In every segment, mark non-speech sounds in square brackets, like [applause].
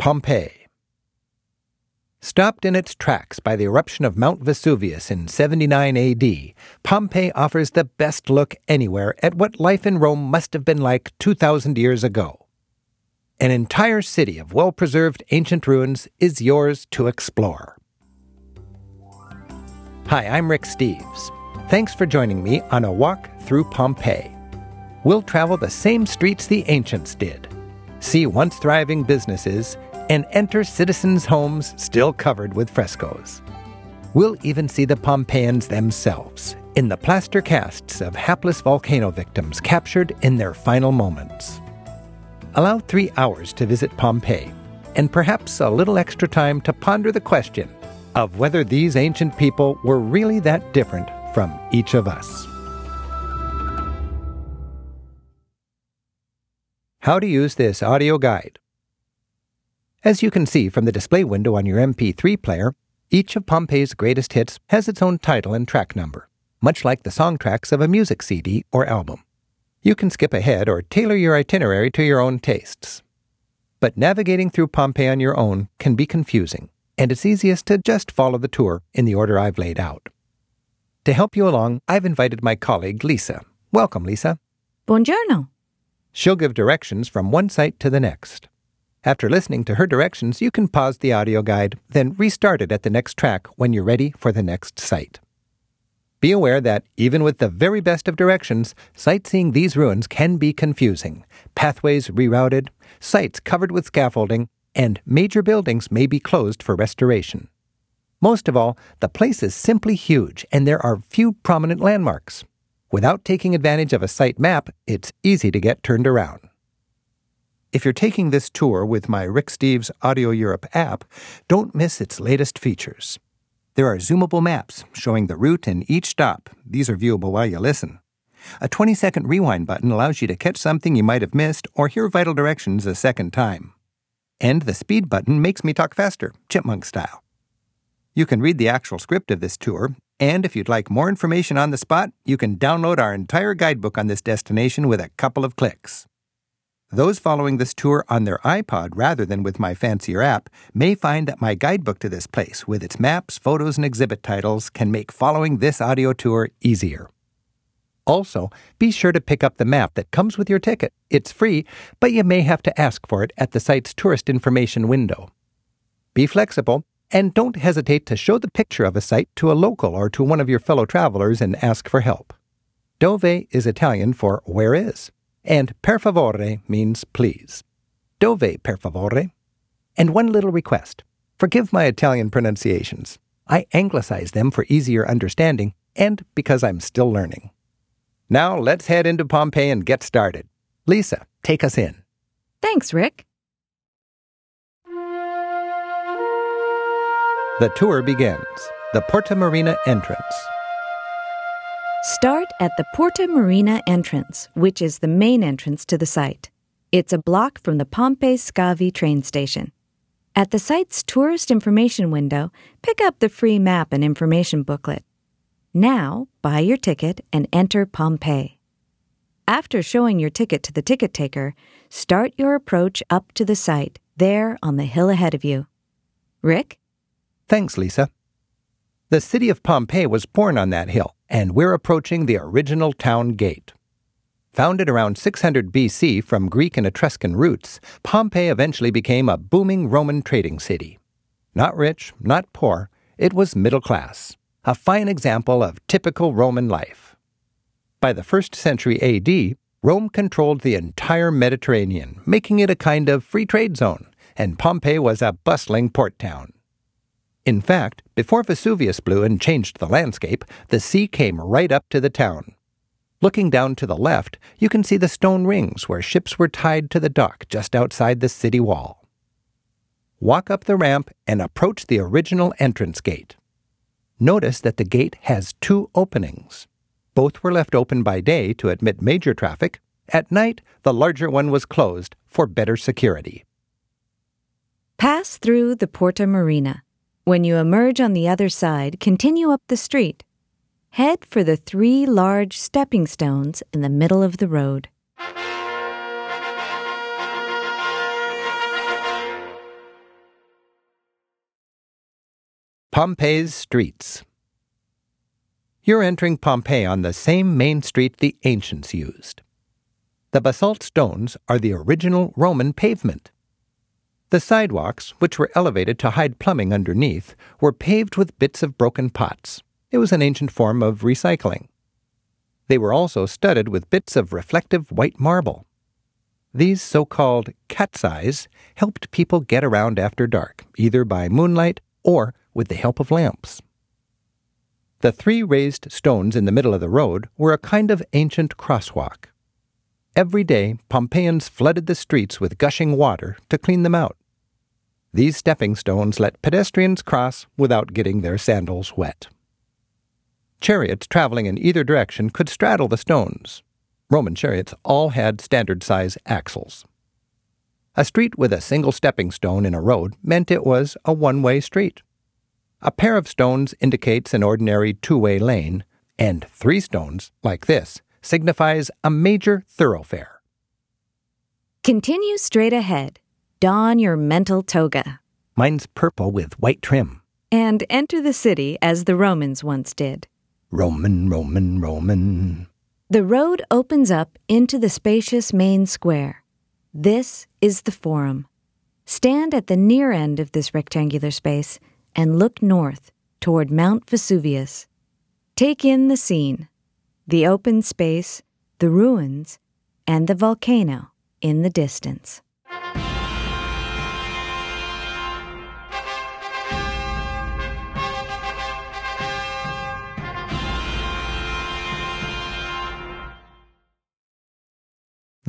Pompeii. Stopped in its tracks by the eruption of Mount Vesuvius in 79 AD, Pompeii offers the best look anywhere at what life in Rome must have been like 2,000 years ago. An entire city of well preserved ancient ruins is yours to explore. Hi, I'm Rick Steves. Thanks for joining me on a walk through Pompeii. We'll travel the same streets the ancients did, see once thriving businesses, and enter citizens' homes still covered with frescoes. We'll even see the Pompeians themselves in the plaster casts of hapless volcano victims captured in their final moments. Allow three hours to visit Pompeii, and perhaps a little extra time to ponder the question of whether these ancient people were really that different from each of us. How to use this audio guide. As you can see from the display window on your MP3 player, each of Pompeii's greatest hits has its own title and track number, much like the song tracks of a music CD or album. You can skip ahead or tailor your itinerary to your own tastes. But navigating through Pompeii on your own can be confusing, and it's easiest to just follow the tour in the order I've laid out. To help you along, I've invited my colleague Lisa. Welcome, Lisa. Buongiorno. She'll give directions from one site to the next. After listening to her directions, you can pause the audio guide, then restart it at the next track when you're ready for the next site. Be aware that, even with the very best of directions, sightseeing these ruins can be confusing. Pathways rerouted, sites covered with scaffolding, and major buildings may be closed for restoration. Most of all, the place is simply huge and there are few prominent landmarks. Without taking advantage of a site map, it's easy to get turned around. If you're taking this tour with my Rick Steves Audio Europe app, don't miss its latest features. There are zoomable maps showing the route and each stop. These are viewable while you listen. A 20 second rewind button allows you to catch something you might have missed or hear vital directions a second time. And the speed button makes me talk faster, chipmunk style. You can read the actual script of this tour, and if you'd like more information on the spot, you can download our entire guidebook on this destination with a couple of clicks. Those following this tour on their iPod rather than with my fancier app may find that my guidebook to this place, with its maps, photos, and exhibit titles, can make following this audio tour easier. Also, be sure to pick up the map that comes with your ticket. It's free, but you may have to ask for it at the site's tourist information window. Be flexible, and don't hesitate to show the picture of a site to a local or to one of your fellow travelers and ask for help. Dove is Italian for where is and per favore means please. Dove per favore? And one little request. Forgive my Italian pronunciations. I anglicize them for easier understanding and because I'm still learning. Now let's head into Pompeii and get started. Lisa, take us in. Thanks, Rick. The tour begins. The Porta Marina entrance. Start at the Porta Marina entrance, which is the main entrance to the site. It's a block from the Pompeii Scavi train station. At the site's tourist information window, pick up the free map and information booklet. Now, buy your ticket and enter Pompeii. After showing your ticket to the ticket taker, start your approach up to the site, there on the hill ahead of you. Rick? Thanks, Lisa. The city of Pompeii was born on that hill, and we're approaching the original town gate. Founded around 600 BC from Greek and Etruscan roots, Pompeii eventually became a booming Roman trading city. Not rich, not poor, it was middle class, a fine example of typical Roman life. By the first century AD, Rome controlled the entire Mediterranean, making it a kind of free trade zone, and Pompeii was a bustling port town. In fact, before Vesuvius blew and changed the landscape, the sea came right up to the town. Looking down to the left, you can see the stone rings where ships were tied to the dock just outside the city wall. Walk up the ramp and approach the original entrance gate. Notice that the gate has two openings. Both were left open by day to admit major traffic. At night, the larger one was closed for better security. Pass through the Porta Marina. When you emerge on the other side, continue up the street. Head for the three large stepping stones in the middle of the road. Pompeii's Streets You're entering Pompeii on the same main street the ancients used. The basalt stones are the original Roman pavement. The sidewalks, which were elevated to hide plumbing underneath, were paved with bits of broken pots. It was an ancient form of recycling. They were also studded with bits of reflective white marble. These so called cat's eyes helped people get around after dark, either by moonlight or with the help of lamps. The three raised stones in the middle of the road were a kind of ancient crosswalk. Every day, Pompeians flooded the streets with gushing water to clean them out. These stepping stones let pedestrians cross without getting their sandals wet. Chariots traveling in either direction could straddle the stones. Roman chariots all had standard size axles. A street with a single stepping stone in a road meant it was a one way street. A pair of stones indicates an ordinary two way lane, and three stones, like this, signifies a major thoroughfare. Continue straight ahead. Don your mental toga. Mine's purple with white trim. And enter the city as the Romans once did. Roman, Roman, Roman. The road opens up into the spacious main square. This is the Forum. Stand at the near end of this rectangular space and look north toward Mount Vesuvius. Take in the scene the open space, the ruins, and the volcano in the distance.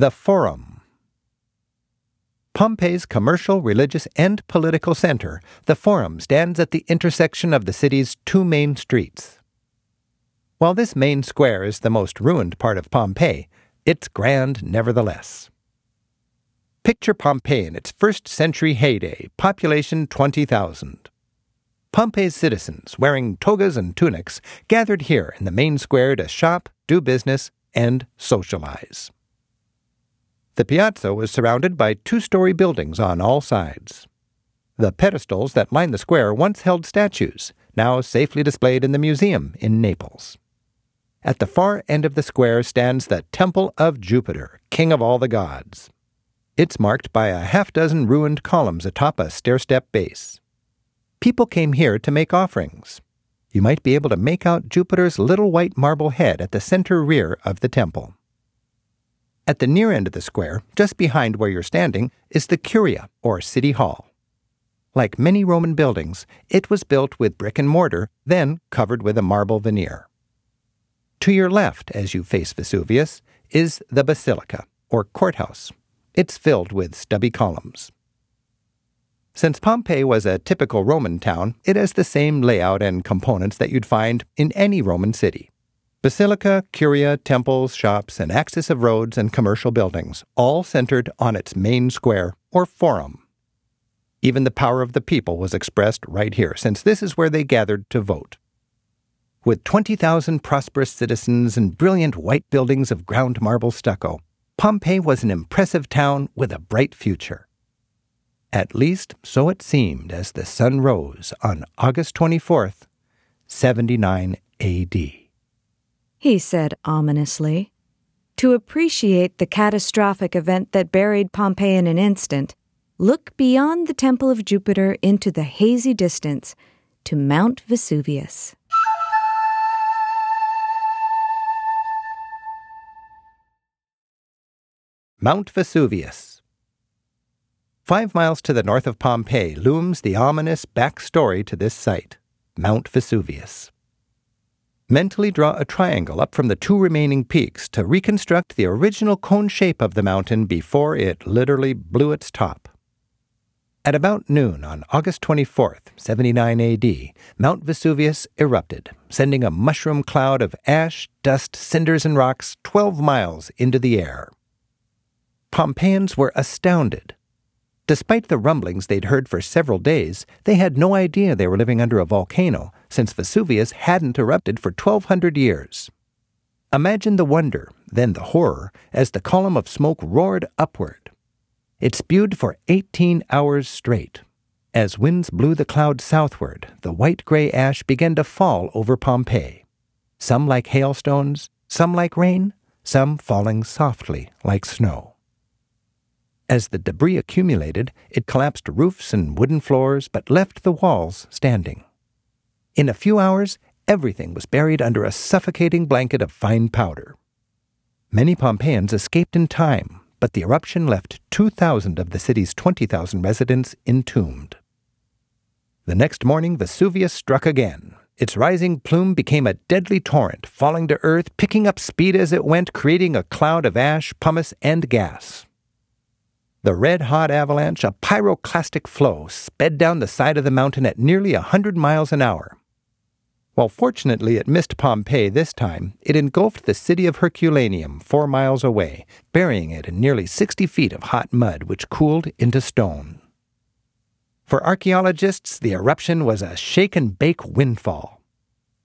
The Forum. Pompeii's commercial, religious, and political center, the Forum stands at the intersection of the city's two main streets. While this main square is the most ruined part of Pompeii, it's grand nevertheless. Picture Pompeii in its first century heyday, population 20,000. Pompeii's citizens, wearing togas and tunics, gathered here in the main square to shop, do business, and socialize. The piazza was surrounded by two story buildings on all sides. The pedestals that line the square once held statues, now safely displayed in the museum in Naples. At the far end of the square stands the Temple of Jupiter, king of all the gods. It's marked by a half dozen ruined columns atop a stair step base. People came here to make offerings. You might be able to make out Jupiter's little white marble head at the center rear of the temple. At the near end of the square, just behind where you're standing, is the Curia, or City Hall. Like many Roman buildings, it was built with brick and mortar, then covered with a marble veneer. To your left, as you face Vesuvius, is the Basilica, or courthouse. It's filled with stubby columns. Since Pompeii was a typical Roman town, it has the same layout and components that you'd find in any Roman city. Basilica, curia, temples, shops, an axis of roads and commercial buildings, all centered on its main square, or forum. Even the power of the people was expressed right here, since this is where they gathered to vote. With 20,000 prosperous citizens and brilliant white buildings of ground marble stucco, Pompeii was an impressive town with a bright future. At least so it seemed as the sun rose on August 24th, 79 AD he said ominously. To appreciate the catastrophic event that buried Pompeii in an instant, look beyond the Temple of Jupiter into the hazy distance to Mount Vesuvius. Mount Vesuvius. Five miles to the north of Pompeii looms the ominous backstory to this site Mount Vesuvius. Mentally draw a triangle up from the two remaining peaks to reconstruct the original cone shape of the mountain before it literally blew its top. At about noon on August 24th, 79 AD, Mount Vesuvius erupted, sending a mushroom cloud of ash, dust, cinders, and rocks 12 miles into the air. Pompeians were astounded. Despite the rumblings they'd heard for several days, they had no idea they were living under a volcano, since Vesuvius hadn't erupted for 1,200 years. Imagine the wonder, then the horror, as the column of smoke roared upward. It spewed for 18 hours straight. As winds blew the cloud southward, the white gray ash began to fall over Pompeii. Some like hailstones, some like rain, some falling softly like snow. As the debris accumulated, it collapsed roofs and wooden floors, but left the walls standing. In a few hours, everything was buried under a suffocating blanket of fine powder. Many Pompeians escaped in time, but the eruption left 2,000 of the city's 20,000 residents entombed. The next morning, Vesuvius struck again. Its rising plume became a deadly torrent, falling to earth, picking up speed as it went, creating a cloud of ash, pumice, and gas. The red hot avalanche, a pyroclastic flow, sped down the side of the mountain at nearly a hundred miles an hour. While fortunately it missed Pompeii this time, it engulfed the city of Herculaneum four miles away, burying it in nearly 60 feet of hot mud, which cooled into stone. For archaeologists, the eruption was a shake and bake windfall.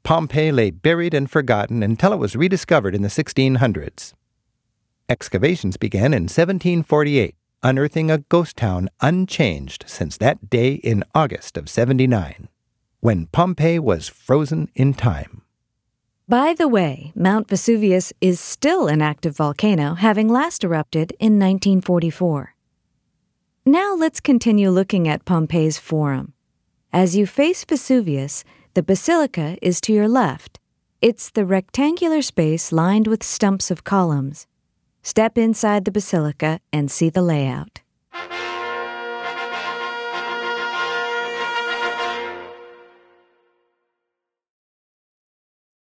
Pompeii lay buried and forgotten until it was rediscovered in the 1600s. Excavations began in 1748, unearthing a ghost town unchanged since that day in August of 79, when Pompeii was frozen in time. By the way, Mount Vesuvius is still an active volcano, having last erupted in 1944. Now let's continue looking at Pompeii's Forum. As you face Vesuvius, the basilica is to your left. It's the rectangular space lined with stumps of columns. Step inside the basilica and see the layout.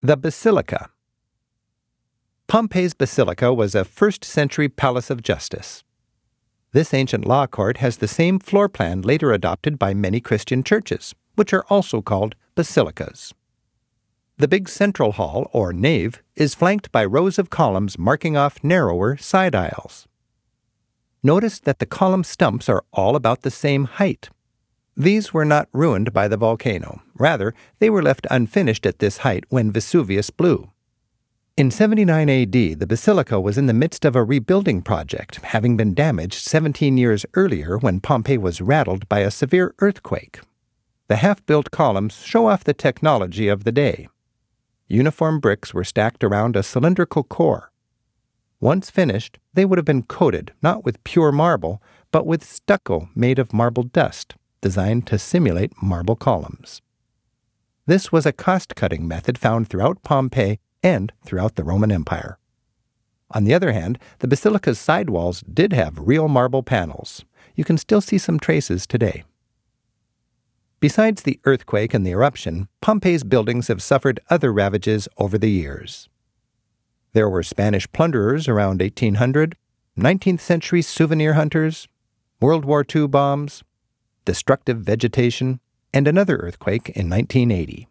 The Basilica Pompeii's Basilica was a first century palace of justice. This ancient law court has the same floor plan later adopted by many Christian churches, which are also called basilicas. The big central hall, or nave, is flanked by rows of columns marking off narrower side aisles. Notice that the column stumps are all about the same height. These were not ruined by the volcano. Rather, they were left unfinished at this height when Vesuvius blew. In 79 AD, the basilica was in the midst of a rebuilding project, having been damaged 17 years earlier when Pompeii was rattled by a severe earthquake. The half built columns show off the technology of the day. Uniform bricks were stacked around a cylindrical core. Once finished, they would have been coated not with pure marble, but with stucco made of marble dust, designed to simulate marble columns. This was a cost cutting method found throughout Pompeii and throughout the Roman Empire. On the other hand, the basilica's side walls did have real marble panels. You can still see some traces today. Besides the earthquake and the eruption, Pompeii's buildings have suffered other ravages over the years. There were Spanish plunderers around 1800, 19th century souvenir hunters, World War II bombs, destructive vegetation, and another earthquake in 1980.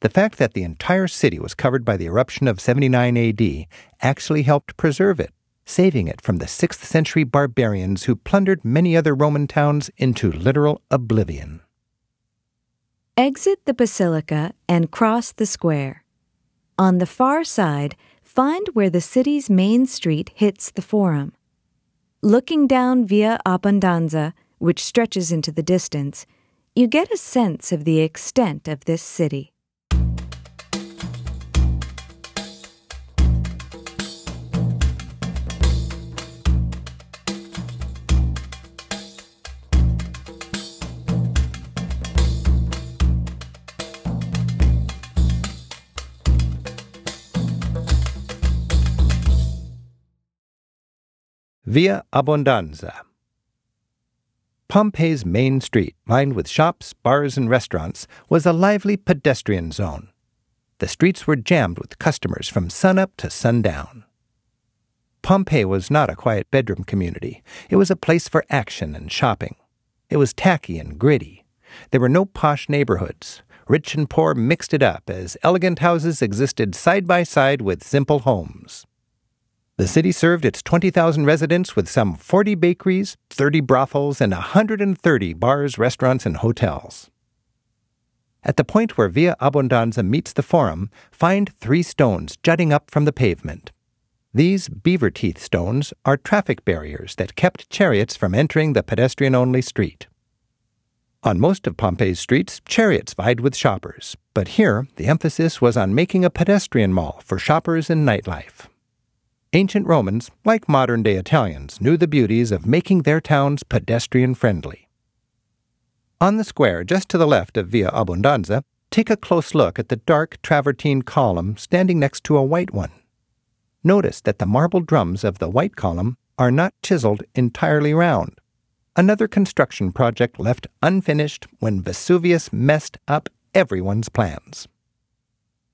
The fact that the entire city was covered by the eruption of 79 AD actually helped preserve it, saving it from the 6th century barbarians who plundered many other Roman towns into literal oblivion. Exit the basilica and cross the square. On the far side, find where the city's main street hits the Forum. Looking down Via Abbondanza, which stretches into the distance, you get a sense of the extent of this city. Via Abbondanza. Pompeii's main street, lined with shops, bars, and restaurants, was a lively pedestrian zone. The streets were jammed with customers from sunup to sundown. Pompeii was not a quiet bedroom community. It was a place for action and shopping. It was tacky and gritty. There were no posh neighborhoods. Rich and poor mixed it up as elegant houses existed side by side with simple homes. The city served its 20,000 residents with some 40 bakeries, 30 brothels, and 130 bars, restaurants, and hotels. At the point where Via Abbondanza meets the Forum, find three stones jutting up from the pavement. These beaver teeth stones are traffic barriers that kept chariots from entering the pedestrian only street. On most of Pompeii's streets, chariots vied with shoppers, but here the emphasis was on making a pedestrian mall for shoppers and nightlife. Ancient Romans, like modern day Italians, knew the beauties of making their towns pedestrian friendly. On the square just to the left of Via Abbondanza, take a close look at the dark travertine column standing next to a white one. Notice that the marble drums of the white column are not chiseled entirely round another construction project left unfinished when Vesuvius messed up everyone's plans.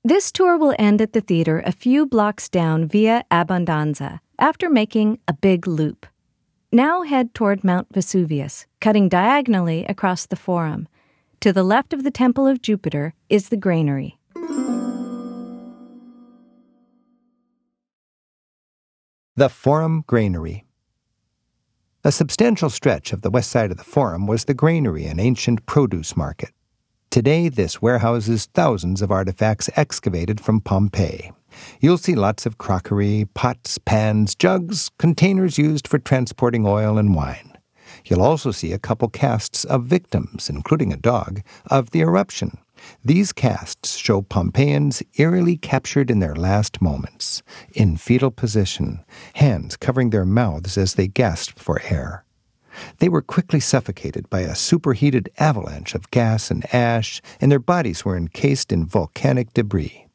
This tour will end at the theater a few blocks down via Abbondanza after making a big loop. Now head toward Mount Vesuvius, cutting diagonally across the Forum. To the left of the Temple of Jupiter is the granary. The Forum Granary. A substantial stretch of the west side of the Forum was the granary and ancient produce market. Today, this warehouses thousands of artifacts excavated from Pompeii. You'll see lots of crockery, pots, pans, jugs, containers used for transporting oil and wine. You'll also see a couple casts of victims, including a dog, of the eruption. These casts show Pompeians eerily captured in their last moments, in fetal position, hands covering their mouths as they gasped for air. They were quickly suffocated by a superheated avalanche of gas and ash, and their bodies were encased in volcanic debris.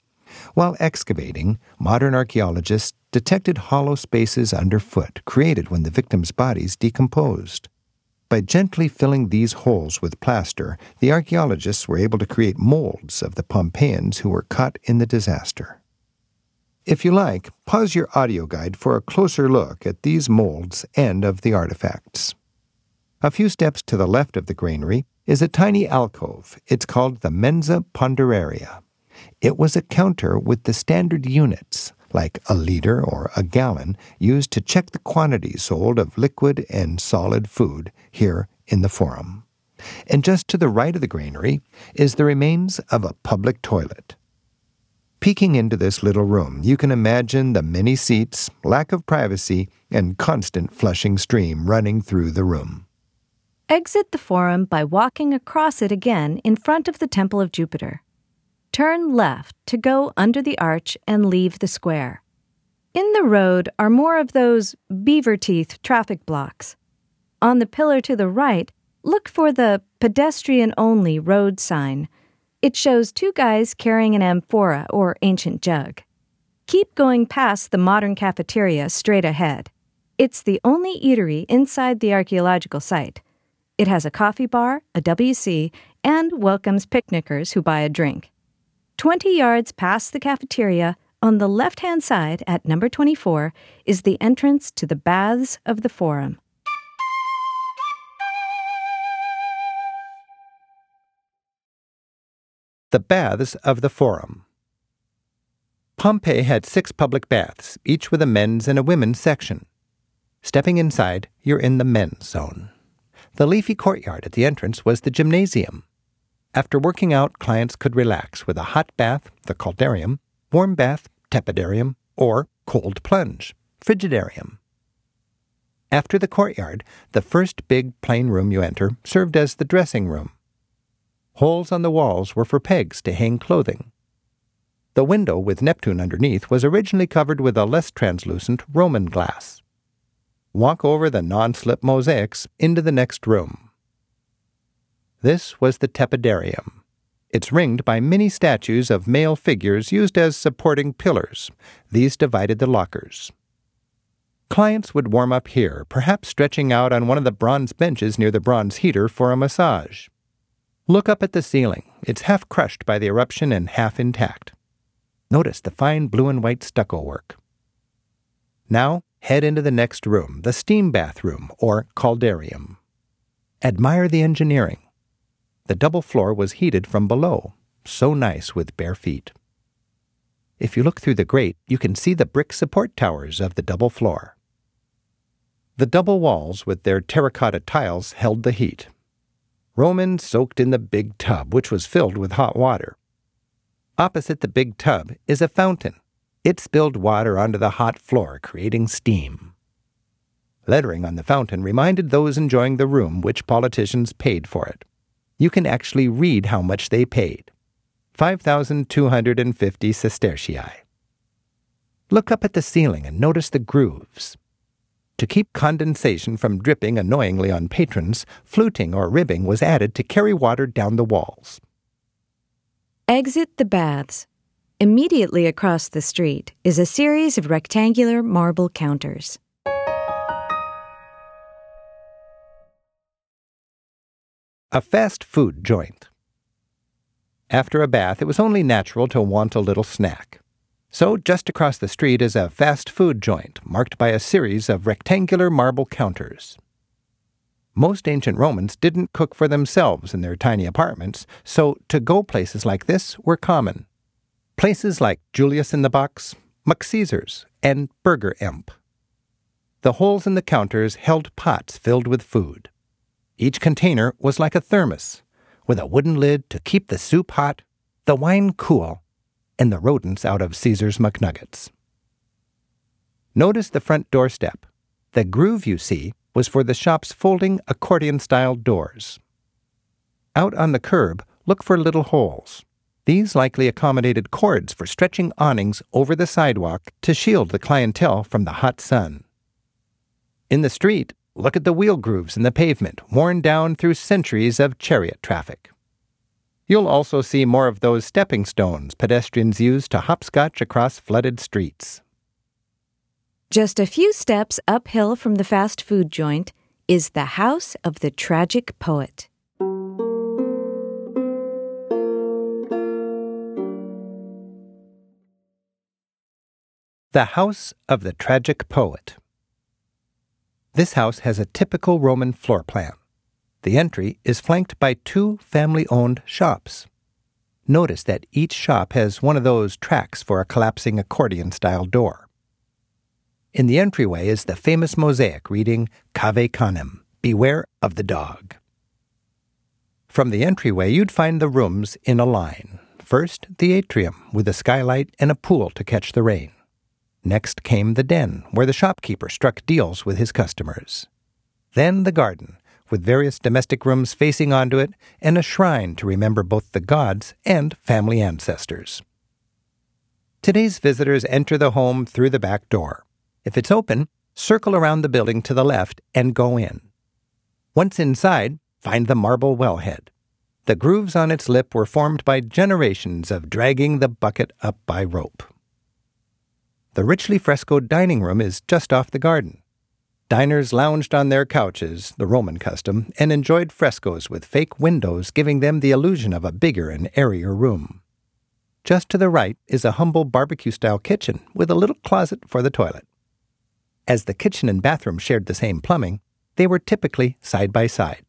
While excavating, modern archaeologists detected hollow spaces underfoot created when the victims' bodies decomposed. By gently filling these holes with plaster, the archaeologists were able to create molds of the Pompeians who were caught in the disaster. If you like, pause your audio guide for a closer look at these molds and of the artifacts. A few steps to the left of the granary is a tiny alcove. It's called the Mensa Ponderaria. It was a counter with the standard units, like a liter or a gallon, used to check the quantity sold of liquid and solid food here in the Forum. And just to the right of the granary is the remains of a public toilet. Peeking into this little room, you can imagine the many seats, lack of privacy, and constant flushing stream running through the room. Exit the Forum by walking across it again in front of the Temple of Jupiter. Turn left to go under the arch and leave the square. In the road are more of those beaver teeth traffic blocks. On the pillar to the right, look for the pedestrian only road sign. It shows two guys carrying an amphora or ancient jug. Keep going past the modern cafeteria straight ahead. It's the only eatery inside the archaeological site. It has a coffee bar, a WC, and welcomes picnickers who buy a drink. 20 yards past the cafeteria, on the left hand side at number 24, is the entrance to the Baths of the Forum. The Baths of the Forum. Pompeii had six public baths, each with a men's and a women's section. Stepping inside, you're in the men's zone. The leafy courtyard at the entrance was the gymnasium. After working out, clients could relax with a hot bath, the caldarium, warm bath, tepidarium, or cold plunge, frigidarium. After the courtyard, the first big plain room you enter served as the dressing room. Holes on the walls were for pegs to hang clothing. The window with Neptune underneath was originally covered with a less translucent Roman glass. Walk over the non slip mosaics into the next room. This was the tepidarium. It's ringed by many statues of male figures used as supporting pillars. These divided the lockers. Clients would warm up here, perhaps stretching out on one of the bronze benches near the bronze heater for a massage. Look up at the ceiling. It's half crushed by the eruption and half intact. Notice the fine blue and white stucco work. Now, head into the next room, the steam bathroom, or caldarium. Admire the engineering. The double floor was heated from below, so nice with bare feet. If you look through the grate, you can see the brick support towers of the double floor. The double walls with their terracotta tiles held the heat. Roman soaked in the big tub, which was filled with hot water. Opposite the big tub is a fountain. It spilled water onto the hot floor, creating steam. Lettering on the fountain reminded those enjoying the room which politicians paid for it. you can actually read how much they paid 5,250 sestertii. Look up at the ceiling and notice the grooves. To keep condensation from dripping annoyingly on patrons, fluting or ribbing was added to carry water down the walls. Exit the baths. Immediately across the street is a series of rectangular marble counters. A fast food joint. After a bath, it was only natural to want a little snack. So, just across the street is a fast food joint marked by a series of rectangular marble counters. Most ancient Romans didn't cook for themselves in their tiny apartments, so to go places like this were common. Places like Julius in the Box, Caesar's, and Burger Imp. The holes in the counters held pots filled with food. Each container was like a thermos, with a wooden lid to keep the soup hot, the wine cool, and the rodents out of Caesar's McNuggets. Notice the front doorstep. The groove you see was for the shop's folding accordion style doors. Out on the curb, look for little holes. These likely accommodated cords for stretching awnings over the sidewalk to shield the clientele from the hot sun. In the street, look at the wheel grooves in the pavement, worn down through centuries of chariot traffic. You'll also see more of those stepping stones pedestrians use to hopscotch across flooded streets. Just a few steps uphill from the fast food joint is the house of the tragic poet. The House of the Tragic Poet. This house has a typical Roman floor plan. The entry is flanked by two family owned shops. Notice that each shop has one of those tracks for a collapsing accordion style door. In the entryway is the famous mosaic reading Cave Canem, Beware of the Dog. From the entryway, you'd find the rooms in a line. First, the atrium with a skylight and a pool to catch the rain. Next came the den, where the shopkeeper struck deals with his customers. Then the garden, with various domestic rooms facing onto it, and a shrine to remember both the gods and family ancestors. Today's visitors enter the home through the back door. If it's open, circle around the building to the left and go in. Once inside, find the marble wellhead. The grooves on its lip were formed by generations of dragging the bucket up by rope. The richly frescoed dining room is just off the garden. Diners lounged on their couches, the Roman custom, and enjoyed frescoes with fake windows giving them the illusion of a bigger and airier room. Just to the right is a humble barbecue style kitchen with a little closet for the toilet. As the kitchen and bathroom shared the same plumbing, they were typically side by side.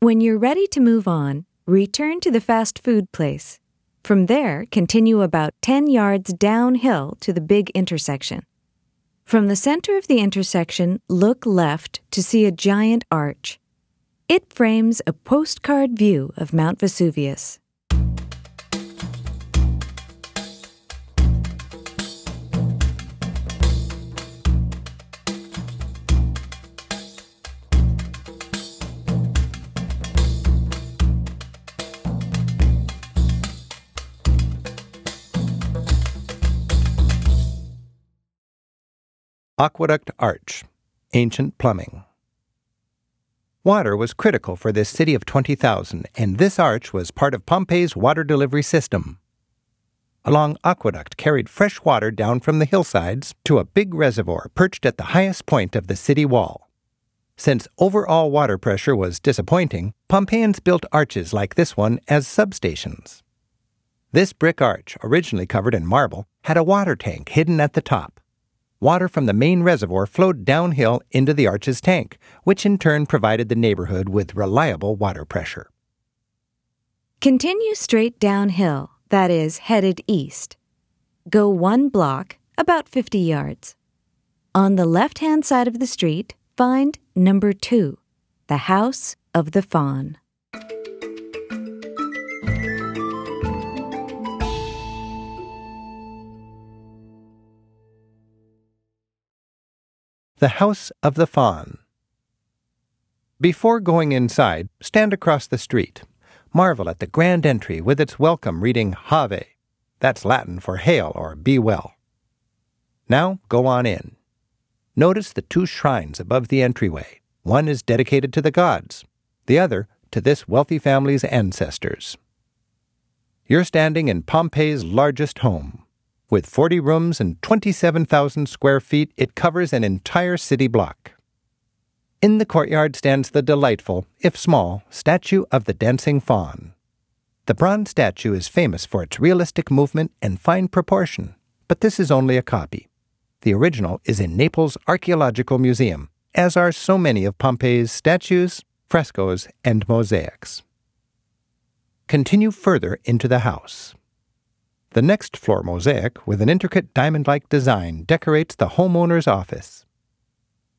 When you're ready to move on, return to the fast food place. From there, continue about 10 yards downhill to the big intersection. From the center of the intersection, look left to see a giant arch. It frames a postcard view of Mount Vesuvius. Aqueduct Arch, Ancient Plumbing. Water was critical for this city of 20,000, and this arch was part of Pompeii's water delivery system. A long aqueduct carried fresh water down from the hillsides to a big reservoir perched at the highest point of the city wall. Since overall water pressure was disappointing, Pompeians built arches like this one as substations. This brick arch, originally covered in marble, had a water tank hidden at the top water from the main reservoir flowed downhill into the arch's tank, which in turn provided the neighborhood with reliable water pressure. Continue straight downhill, that is, headed east. Go one block, about 50 yards. On the left hand side of the street, find number two, the House of the Faun. The House of the Faun. Before going inside, stand across the street. Marvel at the grand entry with its welcome reading Have. That's Latin for hail or be well. Now go on in. Notice the two shrines above the entryway. One is dedicated to the gods, the other to this wealthy family's ancestors. You're standing in Pompeii's largest home. With 40 rooms and 27,000 square feet, it covers an entire city block. In the courtyard stands the delightful, if small, statue of the dancing faun. The bronze statue is famous for its realistic movement and fine proportion, but this is only a copy. The original is in Naples Archaeological Museum, as are so many of Pompeii's statues, frescoes, and mosaics. Continue further into the house. The next floor mosaic, with an intricate diamond like design, decorates the homeowner's office.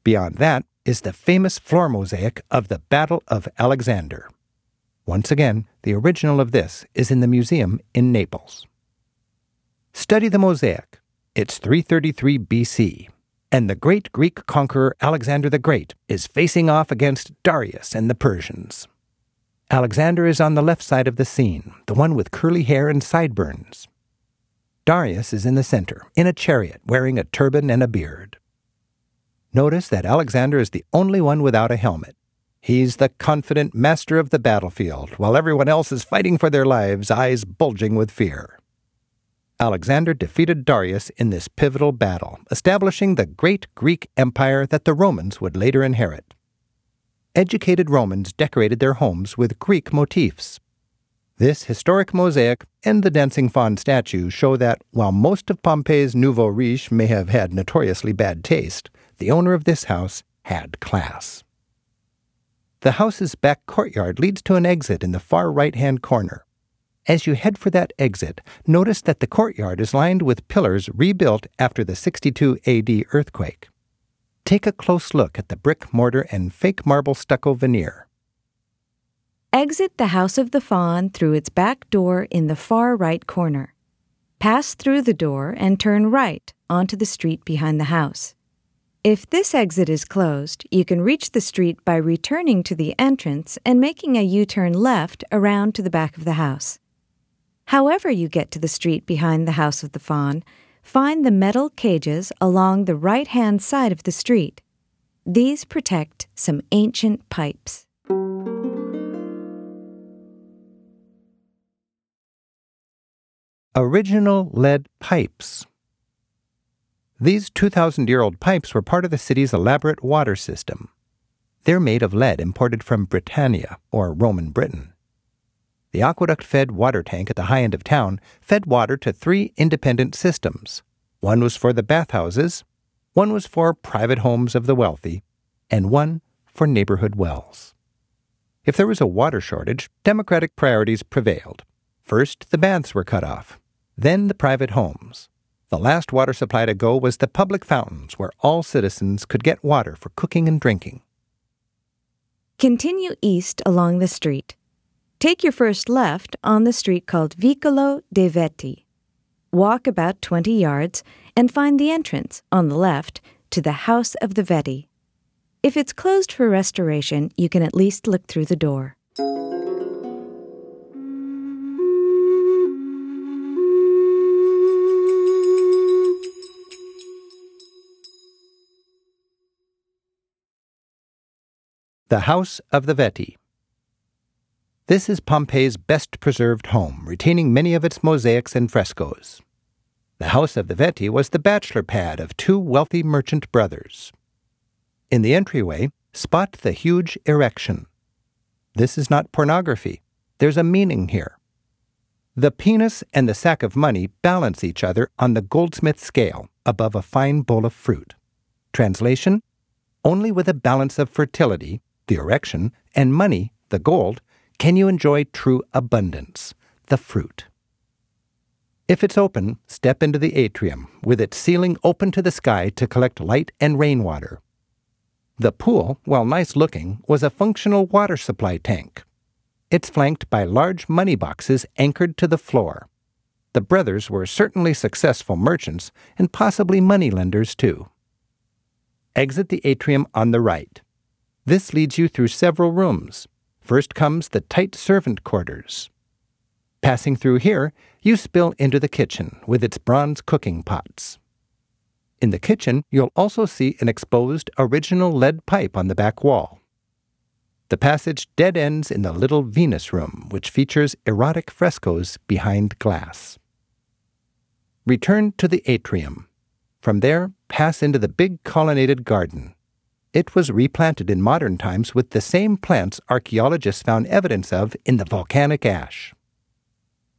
Beyond that is the famous floor mosaic of the Battle of Alexander. Once again, the original of this is in the museum in Naples. Study the mosaic. It's 333 BC, and the great Greek conqueror Alexander the Great is facing off against Darius and the Persians. Alexander is on the left side of the scene, the one with curly hair and sideburns. Darius is in the center, in a chariot, wearing a turban and a beard. Notice that Alexander is the only one without a helmet. He's the confident master of the battlefield, while everyone else is fighting for their lives, eyes bulging with fear. Alexander defeated Darius in this pivotal battle, establishing the great Greek empire that the Romans would later inherit. Educated Romans decorated their homes with Greek motifs. This historic mosaic and the dancing faun statue show that, while most of Pompeii's nouveau riche may have had notoriously bad taste, the owner of this house had class. The house's back courtyard leads to an exit in the far right hand corner. As you head for that exit, notice that the courtyard is lined with pillars rebuilt after the 62 AD earthquake. Take a close look at the brick mortar and fake marble stucco veneer. Exit the House of the Faun through its back door in the far right corner. Pass through the door and turn right onto the street behind the house. If this exit is closed, you can reach the street by returning to the entrance and making a U turn left around to the back of the house. However, you get to the street behind the House of the Faun, find the metal cages along the right hand side of the street. These protect some ancient pipes. Original lead pipes. These 2,000 year old pipes were part of the city's elaborate water system. They're made of lead imported from Britannia, or Roman Britain. The aqueduct fed water tank at the high end of town fed water to three independent systems. One was for the bathhouses, one was for private homes of the wealthy, and one for neighborhood wells. If there was a water shortage, democratic priorities prevailed. First, the baths were cut off, then the private homes. The last water supply to go was the public fountains, where all citizens could get water for cooking and drinking. Continue east along the street. Take your first left on the street called Vicolo dei Vettii. Walk about 20 yards and find the entrance, on the left, to the House of the Vettii. If it's closed for restoration, you can at least look through the door. The House of the Vettii. This is Pompeii's best preserved home, retaining many of its mosaics and frescoes. The House of the Vettii was the bachelor pad of two wealthy merchant brothers. In the entryway, spot the huge erection. This is not pornography. There's a meaning here. The penis and the sack of money balance each other on the goldsmith scale above a fine bowl of fruit. Translation Only with a balance of fertility, the erection, and money, the gold, can you enjoy true abundance, the fruit? If it's open, step into the atrium, with its ceiling open to the sky to collect light and rainwater. The pool, while nice looking, was a functional water supply tank. It's flanked by large money boxes anchored to the floor. The brothers were certainly successful merchants and possibly money lenders too. Exit the atrium on the right. This leads you through several rooms. First comes the tight servant quarters. Passing through here, you spill into the kitchen with its bronze cooking pots. In the kitchen, you'll also see an exposed original lead pipe on the back wall. The passage dead ends in the little Venus room, which features erotic frescoes behind glass. Return to the atrium. From there, pass into the big colonnaded garden. It was replanted in modern times with the same plants archaeologists found evidence of in the volcanic ash.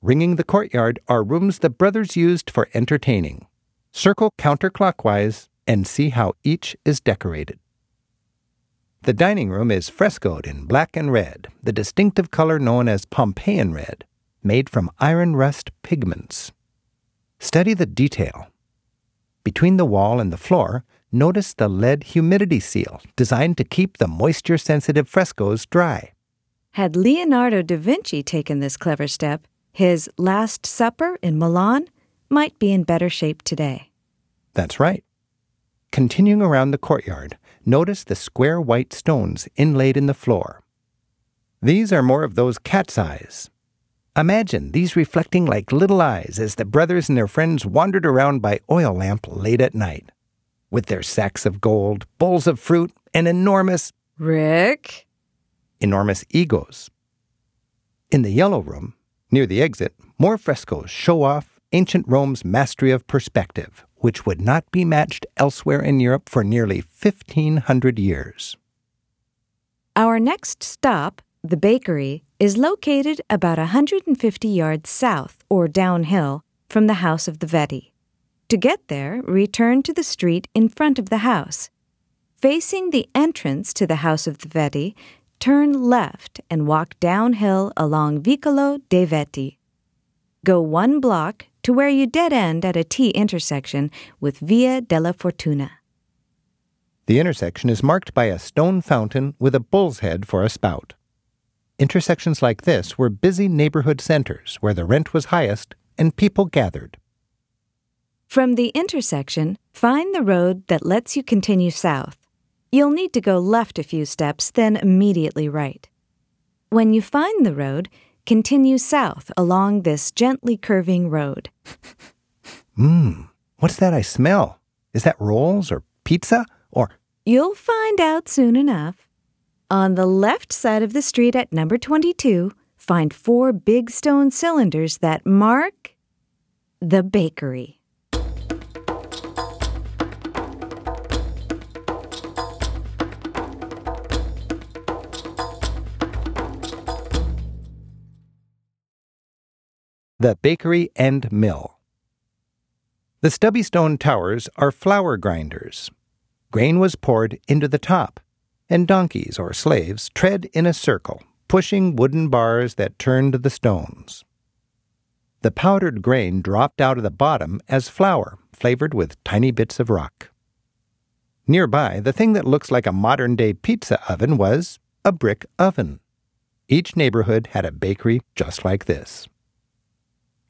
Ringing the courtyard are rooms the brothers used for entertaining. Circle counterclockwise and see how each is decorated. The dining room is frescoed in black and red, the distinctive color known as Pompeian red, made from iron rust pigments. Study the detail. Between the wall and the floor, notice the lead humidity seal designed to keep the moisture sensitive frescoes dry. Had Leonardo da Vinci taken this clever step, his Last Supper in Milan might be in better shape today. That's right. Continuing around the courtyard, notice the square white stones inlaid in the floor. These are more of those cat's eyes. Imagine these reflecting like little eyes as the brothers and their friends wandered around by oil lamp late at night, with their sacks of gold, bowls of fruit, and enormous Rick? enormous egos. In the yellow room, near the exit, more frescoes show off ancient Rome's mastery of perspective, which would not be matched elsewhere in Europe for nearly 1500 years. Our next stop, the bakery, is located about 150 yards south or downhill from the house of the Vettii. To get there, return to the street in front of the house. Facing the entrance to the house of the Vettii, turn left and walk downhill along Vicolo dei Vettii. Go one block to where you dead end at a T intersection with Via della Fortuna. The intersection is marked by a stone fountain with a bull's head for a spout. Intersections like this were busy neighborhood centers where the rent was highest and people gathered. From the intersection, find the road that lets you continue south. You'll need to go left a few steps, then immediately right. When you find the road, continue south along this gently curving road. Mmm, [laughs] what's that I smell? Is that rolls or pizza or. You'll find out soon enough. On the left side of the street at number 22, find four big stone cylinders that mark the bakery. The Bakery and Mill. The stubby stone towers are flour grinders. Grain was poured into the top, and donkeys or slaves tread in a circle, pushing wooden bars that turned the stones. The powdered grain dropped out of the bottom as flour, flavored with tiny bits of rock. Nearby, the thing that looks like a modern day pizza oven was a brick oven. Each neighborhood had a bakery just like this.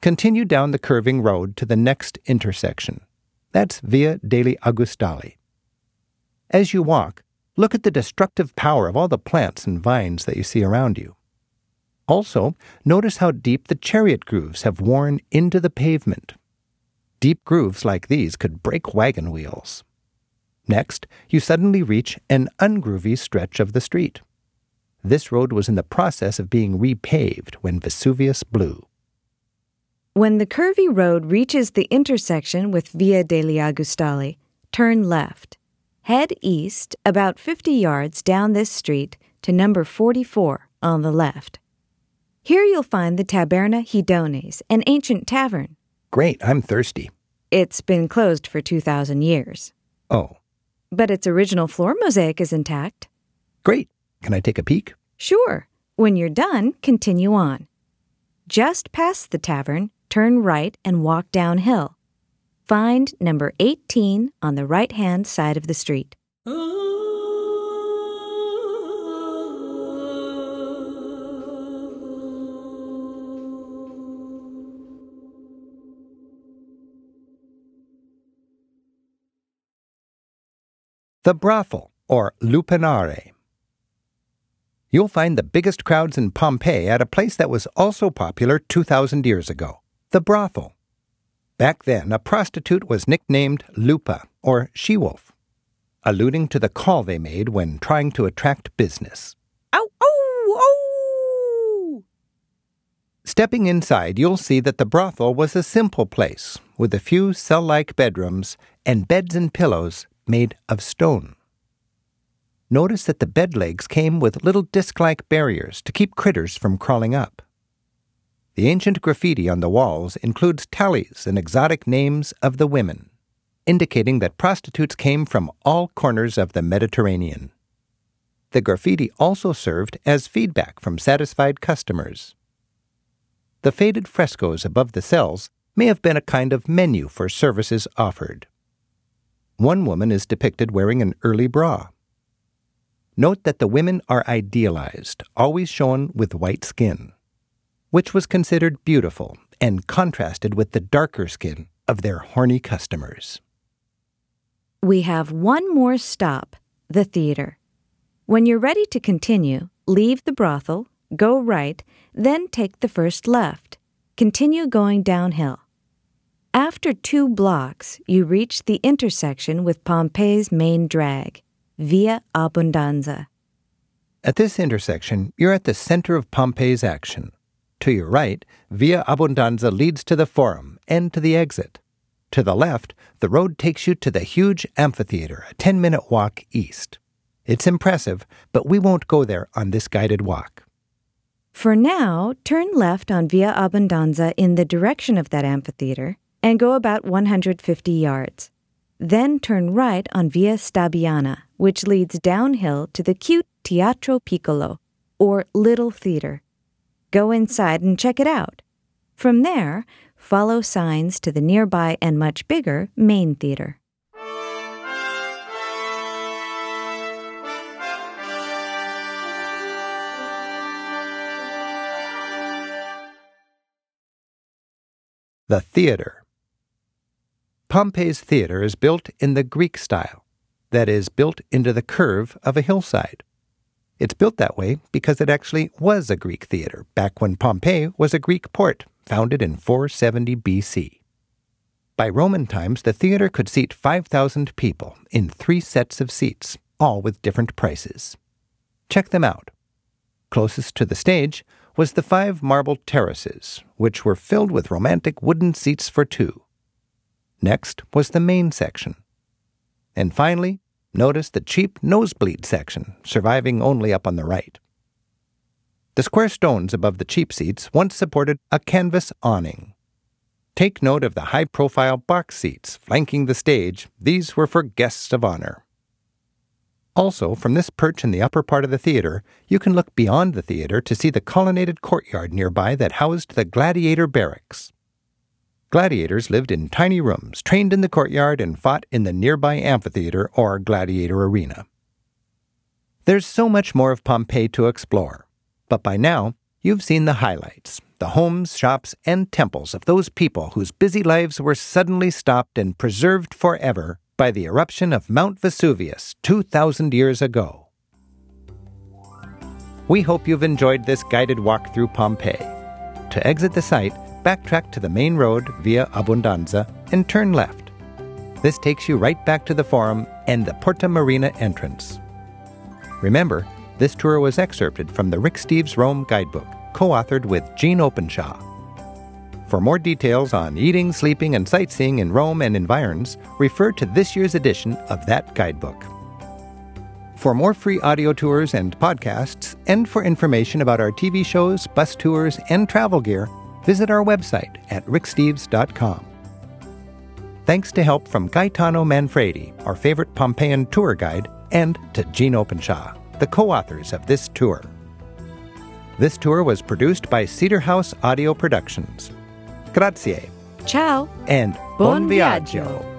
Continue down the curving road to the next intersection. That's Via degli Augustali. As you walk, look at the destructive power of all the plants and vines that you see around you. Also, notice how deep the chariot grooves have worn into the pavement. Deep grooves like these could break wagon wheels. Next, you suddenly reach an ungroovy stretch of the street. This road was in the process of being repaved when Vesuvius blew. When the curvy road reaches the intersection with Via degli Augustali, turn left. Head east about 50 yards down this street to number 44 on the left. Here you'll find the Taberna Hedones, an ancient tavern. Great, I'm thirsty. It's been closed for 2,000 years. Oh, But its original floor mosaic is intact. great. Can I take a peek? Sure. When you're done, continue on. Just past the tavern, turn right and walk downhill. Find number 18 on the right hand side of the street. The brothel, or lupanare. you'll find the biggest crowds in Pompeii at a place that was also popular 2,000 years ago the brothel. Back then, a prostitute was nicknamed Lupa, or she wolf, alluding to the call they made when trying to attract business. Ow, ow, ow! Stepping inside, you'll see that the brothel was a simple place with a few cell like bedrooms and beds and pillows made of stone. Notice that the bed legs came with little disc like barriers to keep critters from crawling up. The ancient graffiti on the walls includes tallies and exotic names of the women, indicating that prostitutes came from all corners of the Mediterranean. The graffiti also served as feedback from satisfied customers. The faded frescoes above the cells may have been a kind of menu for services offered. One woman is depicted wearing an early bra. Note that the women are idealized, always shown with white skin, which was considered beautiful and contrasted with the darker skin of their horny customers. We have one more stop the theater. When you're ready to continue, leave the brothel, go right, then take the first left. Continue going downhill. After two blocks, you reach the intersection with Pompeii's main drag, Via Abbondanza. At this intersection, you're at the center of Pompeii's action. To your right, Via Abbondanza leads to the Forum and to the exit. To the left, the road takes you to the huge amphitheater, a 10 minute walk east. It's impressive, but we won't go there on this guided walk. For now, turn left on Via Abbondanza in the direction of that amphitheater and go about 150 yards. Then turn right on Via Stabiana, which leads downhill to the cute Teatro Piccolo, or Little Theater. Go inside and check it out. From there, follow signs to the nearby and much bigger Main Theater. The Theater Pompeii's theater is built in the Greek style, that is, built into the curve of a hillside. It's built that way because it actually was a Greek theater back when Pompeii was a Greek port, founded in 470 BC. By Roman times, the theater could seat 5,000 people in three sets of seats, all with different prices. Check them out. Closest to the stage was the five marble terraces, which were filled with romantic wooden seats for two. Next was the main section. And finally, notice the cheap nosebleed section, surviving only up on the right. The square stones above the cheap seats once supported a canvas awning. Take note of the high profile box seats flanking the stage, these were for guests of honor. Also, from this perch in the upper part of the theater, you can look beyond the theater to see the colonnaded courtyard nearby that housed the gladiator barracks. Gladiators lived in tiny rooms, trained in the courtyard, and fought in the nearby amphitheater or gladiator arena. There's so much more of Pompeii to explore, but by now, you've seen the highlights the homes, shops, and temples of those people whose busy lives were suddenly stopped and preserved forever by the eruption of Mount Vesuvius 2,000 years ago. We hope you've enjoyed this guided walk through Pompeii. To exit the site, backtrack to the main road via Abbondanza and turn left. This takes you right back to the Forum and the Porta Marina entrance. Remember, this tour was excerpted from the Rick Steves Rome Guidebook, co authored with Gene Openshaw. For more details on eating, sleeping, and sightseeing in Rome and environs, refer to this year's edition of that guidebook. For more free audio tours and podcasts, and for information about our TV shows, bus tours, and travel gear, visit our website at ricksteves.com. Thanks to help from Gaetano Manfredi, our favorite Pompeian tour guide, and to Gene Openshaw, the co authors of this tour. This tour was produced by Cedar House Audio Productions. Grazie. Ciao. And Buon buon viaggio. viaggio.